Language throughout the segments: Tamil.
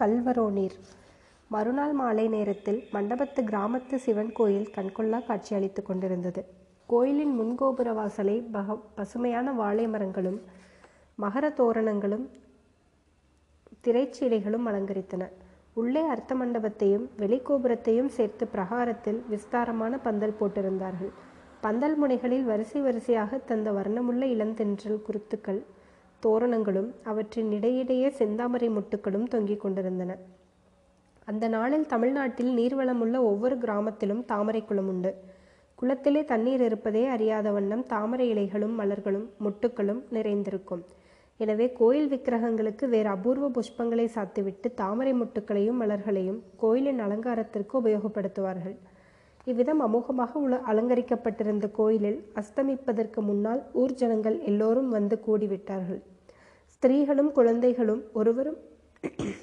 கல்வரோநீர் மறுநாள் மாலை நேரத்தில் மண்டபத்து கிராமத்து சிவன் கோயில் கண்கொள்ளா காட்சியளித்துக் கொண்டிருந்தது. கோயிலின் முன்கோபுர வாசலை பக பசுமையான வாழை மரங்களும் மகர தோரணங்களும் திரைச்சீலைகளும் அலங்கரித்தன. உள்ளே அர்த்த மண்டபத்தையும் வெளிக்கோபுரத்தையும் சேர்த்து பிரகாரத்தில் விஸ்தாரமான பந்தல் போட்டிருந்தார்கள். பந்தல் முனைகளில் வரிசை வரிசையாக தந்த வர்ணமுள்ள இளந்தென்றல் குருத்துக்கள் தோரணங்களும் அவற்றின் இடையிடையே செந்தாமரை முட்டுகளும் தொங்கிக் கொண்டிருந்தன. அந்த நாளில் தமிழ்நாட்டில் நீர்வளமுள்ள ஒவ்வொரு கிராமத்திலும் தாமரை குளம் உண்டு. குளத்திலே தண்ணீர் இருப்பதே அறியாத வண்ணம் தாமரை இலைகளும் மலர்களும் முட்டுக்களும் நிறைந்திருக்கும். எனவே கோயில் விக்கிரகங்களுக்கு வேறு அபூர்வ புஷ்பங்களை சாத்துவிட்டு தாமரை மொட்டுக்களையும் மலர்களையும் கோயிலின் அலங்காரத்திற்கு உபயோகப்படுத்துவார்கள். இவ்விதம் அமோகமாக உல அலங்கரிக்கப்பட்டிருந்த கோயிலில் அஸ்தமிப்பதற்கு முன்னால் ஊர் ஜனங்கள் எல்லோரும் வந்து கூடிவிட்டார்கள். ஸ்திரீகளும் குழந்தைகளும் ஒருவரும்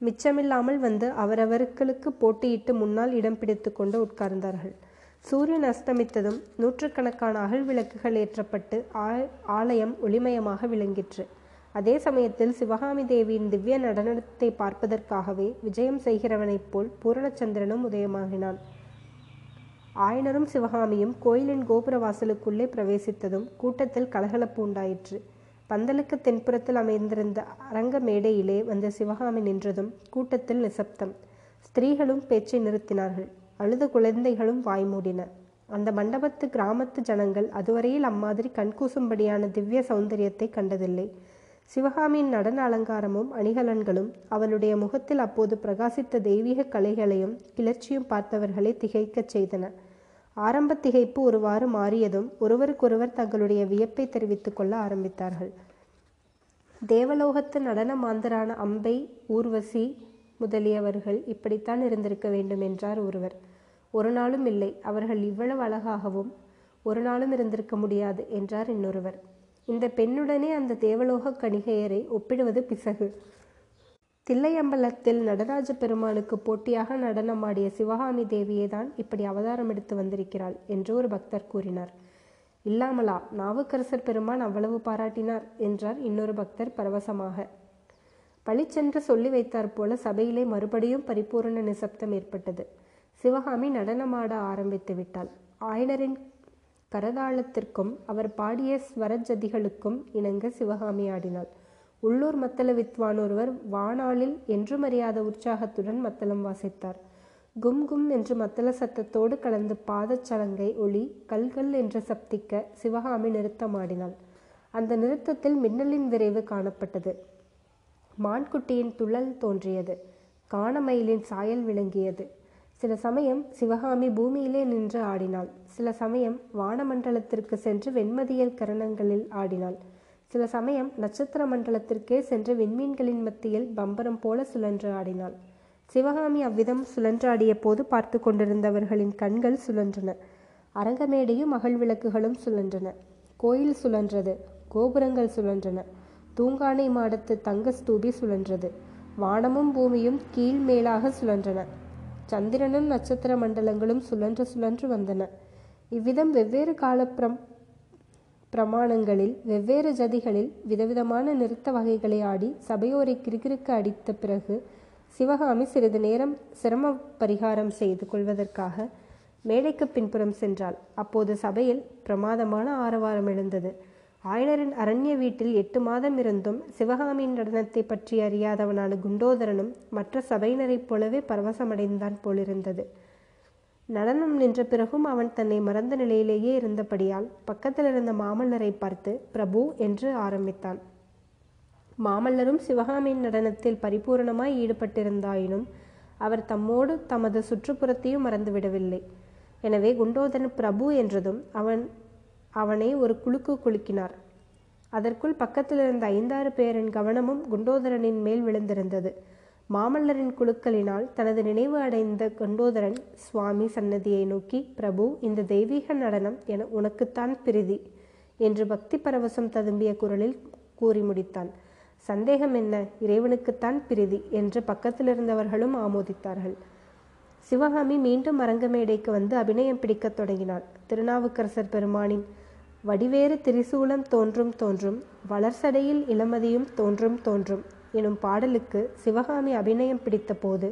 மிச்சமில்லாமல் வந்து அவரவர்களுக்கு போட்டியிட்டு முன்னால் இடம் பிடித்து கொண்டு உட்கார்ந்தார்கள். சூரியன் அஸ்தமித்ததும் நூற்றுக்கணக்கான அகல் விளக்குகள் ஏற்றப்பட்டு ஆலயம் ஒளிமயமாக விளங்கிற்று. அதே சமயத்தில் சிவகாமி தேவியின் திவ்ய நடனத்தை பார்ப்பதற்காகவே விஜயம் செய்கிறவனைப் போல் பூரணச்சந்திரனும் உதயமாகினான். ஆயனரும் சிவகாமியும் கோயிலின் கோபுர வாசலுக்குள்ளே பிரவேசித்ததும் கூட்டத்தில் கலகலப்பு உண்டாயிற்று. பந்தலுக்கு தென்புறத்தில் அமைந்திருந்த அரங்க மேடையிலே வந்த சிவகாமி நின்றதும் கூட்டத்தில் நிசப்தம். ஸ்திரீகளும் பேச்சை நிறுத்தினார்கள். அழுத குழந்தைகளும் வாய்மூடின அந்த மண்டபத்து கிராமத்து ஜனங்கள் அதுவரையில் அம்மாதிரி கண்கூசும்படியான திவ்ய சௌந்தரியத்தை கண்டதில்லை. சிவகாமியின் நடன அலங்காரமும் அணிகலன்களும் அவளுடைய முகத்தில் அப்போது பிரகாசித்த தெய்வீக கலைகளையும் கிளர்ச்சியும் பார்த்தவர்களை திகைக்கச் செய்தன. ஆரம்ப திகைப்பு ஒருவாறு மாறியதும் ஒருவருக்கொருவர் தங்களுடைய வியப்பை தெரிவித்துக் கொள்ள ஆரம்பித்தார்கள். தேவலோகத்து நடன மாந்தரான அம்பை ஊர்வசி முதலியவர்கள் இப்படித்தான் இருந்திருக்க வேண்டும் என்றார் ஒருவர். ஒரு நாளும் இல்லை அவர்கள் இவ்வளவு அழகாகவும் ஒரு நாளும் இருந்திருக்க முடியாது என்றார் இன்னொருவர். இந்த பெண்ணுடனே அந்த தேவலோக கணிகையரை ஒப்பிடுவது பிசகு. தில்லையம்பலத்தில் நடராஜ பெருமானுக்கு போட்டியாக நடனமாடிய சிவகாமி தேவியே தான் இப்படி அவதாரம் எடுத்து வந்திருக்கிறாள் என்று ஒரு பக்தர் கூறினார். இல்லாமலா நாவுக்கரசர் பெருமான் அவ்வளவு பாராட்டினார் என்றார் இன்னொரு பக்தர் பரவசமாக. பளிச்சென்று சொல்லி வைத்தார் போல சபையிலே மறுபடியும் பரிபூரண நிசப்தம் ஏற்பட்டது. சிவகாமி நடனமாட ஆரம்பித்து விட்டாள். ஆயனரின் கரதாளத்திற்கும் அவர் பாடிய ஸ்வரஜதிகளுக்கும் இணங்க சிவகாமி ஆடினாள் உள்ளூர் மத்தள வித்வான் ஒருவர் வானாளில் என்றும் அறியாத உற்சாகத்துடன் மத்தளம் வாசித்தார். கும் கும் என்று மத்தள சத்தத்தோடு கலந்து பாதச்சலங்கை ஒளி கல்கல் என்று சப்திக்க சிவகாமி நிறுத்தமாடினாள் அந்த நிறுத்தத்தில் மின்னலின் விரைவு காணப்பட்டது. மான்குட்டியின் துழல் தோன்றியது. காணமயிலின் சாயல் விளங்கியது. சில சமயம் சிவகாமி பூமியிலே நின்று ஆடினாள். சில சமயம் வானமண்டலத்திற்கு சென்று வெண்மதியல் கரணங்களில் ஆடினாள். சில சமயம் நட்சத்திர மண்டலத்திற்கே சென்று விண்மீன்களின் மத்தியில் பம்பரம் போல சுழன்று ஆடினாள். சிவகாமி அவ்விதம் சுழன்றாடிய போது பார்த்து கொண்டிருந்தவர்களின் கண்கள் சுழன்றன. அரங்கமேடையும் அகல் விளக்குகளும் சுழன்றன. கோயில் சுழன்றது. கோபுரங்கள் சுழன்றன. தூங்கானை மாடத்து தங்க ஸ்தூபி சுழன்றது. வானமும் பூமியும் கீழ் மேலாக சுழன்றன. சந்திரனும் நட்சத்திர மண்டலங்களும் சுழன்று சுழன்று வந்தன. இவ்விதம் வெவ்வேறு காலப்பிரம் பிரமாணங்களில் வெவ்வேறு ஜதிகளில் விதவிதமான நிறுத்த வகைகளை ஆடி சபையோரை கிறுகிறுக்கு அடித்த பிறகு சிவகாமி சிறிது நேரம் சிரம பரிகாரம் செய்து கொள்வதற்காக மேடைக்கு பின்புறம் சென்றாள். அப்போது சபையில் பிரமாதமான ஆரவாரம் எழுந்தது. ஆயனரின் அரண்ய வீட்டில் எட்டு மாதம் இருந்தும் சிவகாமியின் நடனத்தை பற்றி அறியாதவனான குண்டோதரனும் மற்ற சபையினரைப் போலவே பரவசமடைந்தான் போலிருந்தது. நடனம் நின்ற பிறகும் அவன் தன்னை மறந்த நிலையிலேயே இருந்தபடியால் பக்கத்தில் இருந்த மாமல்லரை பார்த்து பிரபு என்று ஆரம்பித்தான். மாமல்லரும் சிவகாமியின் நடனத்தில் பரிபூரணமாய் ஈடுபட்டிருந்தாயினும் அவர் தம்மோடு தமது சுற்றுப்புறத்தையும் மறந்துவிடவில்லை. எனவே குண்டோதரன் பிரபு என்றதும் அவன் அவனை ஒரு குலுக்கு குலுக்கினார். அதற்குள் பக்கத்தில் இருந்த ஐந்தாறு பேரின் கவனமும் குண்டோதரனின் மேல் விழுந்திருந்தது. மாமல்லரின் குழுக்களினால் தனது நினைவு அடைந்த குண்டோதரன் சுவாமி சன்னதியை நோக்கி பிரபு இந்த தெய்வீக நடனம் என உனக்குத்தான் பிரிதி என்று பக்தி பரவசம் ததும்பிய குரலில் கூறி முடித்தான். சந்தேகம் என்ன? இறைவனுக்குத்தான் பிரிதி என்று பக்கத்தில் இருந்தவர்களும் ஆமோதித்தார்கள். சிவகாமி மீண்டும் அரங்கமேடைக்கு வந்து அபிநயம் பிடிக்கத் தொடங்கினாள். திருநாவுக்கரசர் பெருமானின் வடிவேறு திரிசூலம் தோன்றும் தோன்றும் வளர்சடையில் இளமதியும் தோன்றும் தோன்றும் எனும் பாடலுக்கு சிவகாமி அபிநயம் பிடித்த போது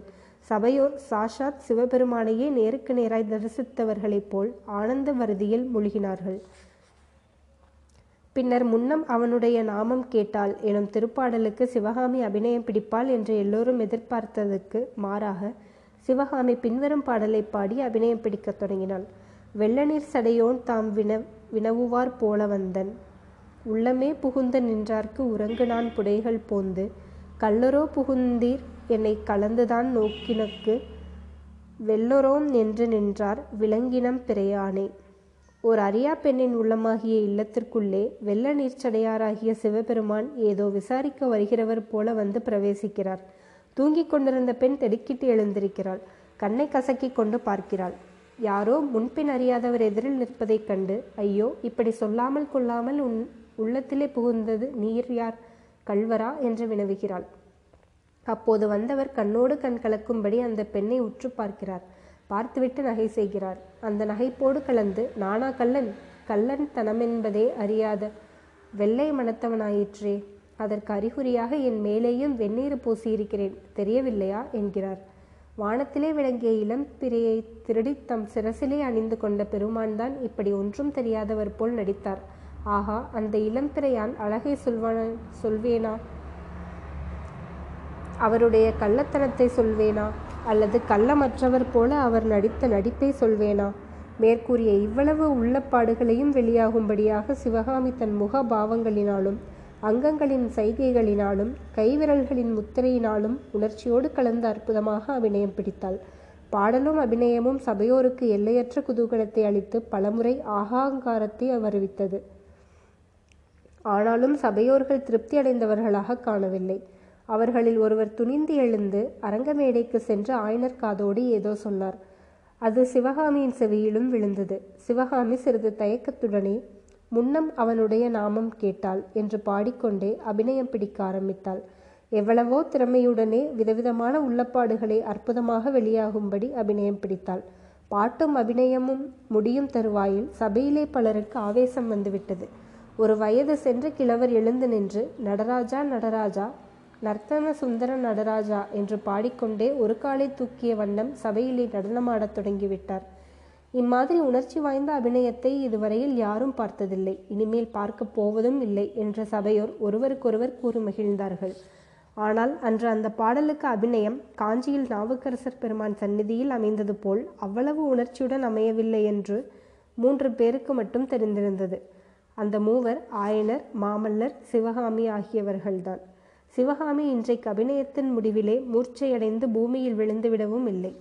சபையோர் சாஷாத் சிவபெருமானையே நேருக்கு நேராய் தரிசித்தவர்களைப் போல் ஆனந்த வருதியில் மூழ்கினார்கள். பின்னர் முன்னம் அவனுடைய நாமம் கேட்டால் எனும் திருப்பாடலுக்கு சிவகாமி அபிநயம் பிடிப்பாள் என்று எல்லோரும் எதிர்பார்த்ததுக்கு மாறாக சிவகாமி பின்வரும் பாடலை பாடி அபிநயம் பிடிக்கத் தொடங்கினாள். வெள்ளநீர் சடையோன் தாம் வின வினவுவார் போல வந்தன். உள்ளமே புகுந்த நின்றார்க்கு உறங்கு நான் புடைகள் போந்து. கல்லரோ புகுந்தீர் என்னை கலந்துதான் நோக்கினக்கு. வெள்ளரோம் என்று நின்றார் விலங்கினம் பிறையானே. ஓர் அரியா பெண்ணின் உள்ளமாகிய இல்லத்திற்குள்ளே வெள்ள நீர்ச்சடையாராகிய சிவபெருமான் ஏதோ விசாரிக்க வருகிறவர் போல வந்து பிரவேசிக்கிறார். தூங்கிக் கொண்டிருந்த பெண் திடுக்கிட்டு எழுந்திருக்கிறாள். கண்ணை கசக்கிக் கொண்டு பார்க்கிறாள். யாரோ முன்பின் அறியாதவர் எதிரில் நிற்பதைக் கண்டு ஐயோ இப்படி சொல்லாமல் கொள்ளாமல் உன் உள்ளத்திலே புகுந்தது நீர் யார்? கல்வரா என்று வினவுகிறாள். அப்போது வந்தவர் கண்ணோடு கண் கலக்கும்படி அந்த பெண்ணை உற்று பார்க்கிறார். பார்த்துவிட்டு நகை செய்கிறார். அந்த நகைப்போடு கலந்து நானா கள்ளன்? கல்லன் தனமென்பதே அறியாத வெள்ளை மனத்தவனாயிற்றே அதற்கு அறிகுறியாக என் மேலேயும் வெந்நீர் பூசியிருக்கிறேன். தெரியவில்லையா? என்கிறார். வானத்திலே விளங்கிய இளம் பிறையை திருடி தம் சிரசிலே அணிந்து கொண்ட பெருமான்தான் இப்படி ஒன்றும் தெரியாதவர் போல் நடித்தார். ஆகா அந்த இளம்பிறையான் அழகை சொல்வான சொல்வேனா? அவருடைய கள்ளத்தனத்தை சொல்வேனா? அல்லது கள்ளமற்றவர் போல அவர் நடித்த நடிப்பை சொல்வேனா? மேற்கூறிய இவ்வளவு உள்ளப்பாடுகளையும் வெளியாகும்படியாக சிவகாமி தன் முக பாவங்களினாலும் அங்கங்களின் சைகைகளினாலும் கைவிரல்களின் முத்திரையினாலும் உணர்ச்சியோடு கலந்து அற்புதமாக அபிநயம் பிடித்தாள். பாடலும் அபிநயமும் சபையோருக்கு எல்லையற்ற குதூகலத்தை அளித்து பலமுறை ஆகாங்காரத்தை வருவித்தது ஆனாலும் சபையோர்கள் திருப்தி அடைந்தவர்களாக காணவில்லை. அவர்களில் ஒருவர் துணிந்து எழுந்து அரங்கமேடைக்கு சென்று ஆயனர் காதோடு ஏதோ சொன்னார். அது சிவகாமியின் செவியிலும் விழுந்தது. சிவகாமி சிறிது தயக்கத்துடனே முன்னம் அவனுடைய நாமம் கேட்டாள் என்று பாடிக்கொண்டே அபிநயம் பிடிக்க ஆரம்பித்தாள். எவ்வளவோ திறமையுடனே விதவிதமான உள்ளப்பாடுகளை அற்புதமாக வெளியாகும்படி அபிநயம் பிடித்தாள். பாட்டும் அபிநயமும் முடியும் தருவாயில் சபையிலே பலருக்கு ஆவேசம் வந்துவிட்டது. ஒரு வயது சென்ற கிழவர் எழுந்து நின்று நடராஜா நடராஜா நர்த்தன சுந்தர நடராஜா என்று பாடிக்கொண்டே ஒரு காலை தூக்கிய வண்ணம் சபையிலே நடனமாடத் தொடங்கிவிட்டார். இம்மாதிரி உணர்ச்சி வாய்ந்த அபிநயத்தை இதுவரையில் யாரும் பார்த்ததில்லை. இனிமேல் பார்க்கப் போவதும் இல்லை என்ற சபையோர் ஒருவருக்கொருவர் கூறி மகிழ்ந்தார்கள். ஆனால் அன்று அந்த பாடலுக்கு அபிநயம் காஞ்சியில் நாவுக்கரசர் பெருமான் சந்நிதியில் அமைந்தது போல் அவ்வளவு உணர்ச்சியுடன் அமையவில்லை என்று மூன்று பேருக்கு மட்டும் தெரிந்திருந்தது. அந்த மூவர் ஆயனர் மாமல்லர் சிவகாமி ஆகியவர்கள்தான். சிவகாமி இன்றைக்கு அபிநயத்தின் முடிவிலே மூர்ச்சையடைந்து பூமியில் விழுந்துவிடவும் இல்லை.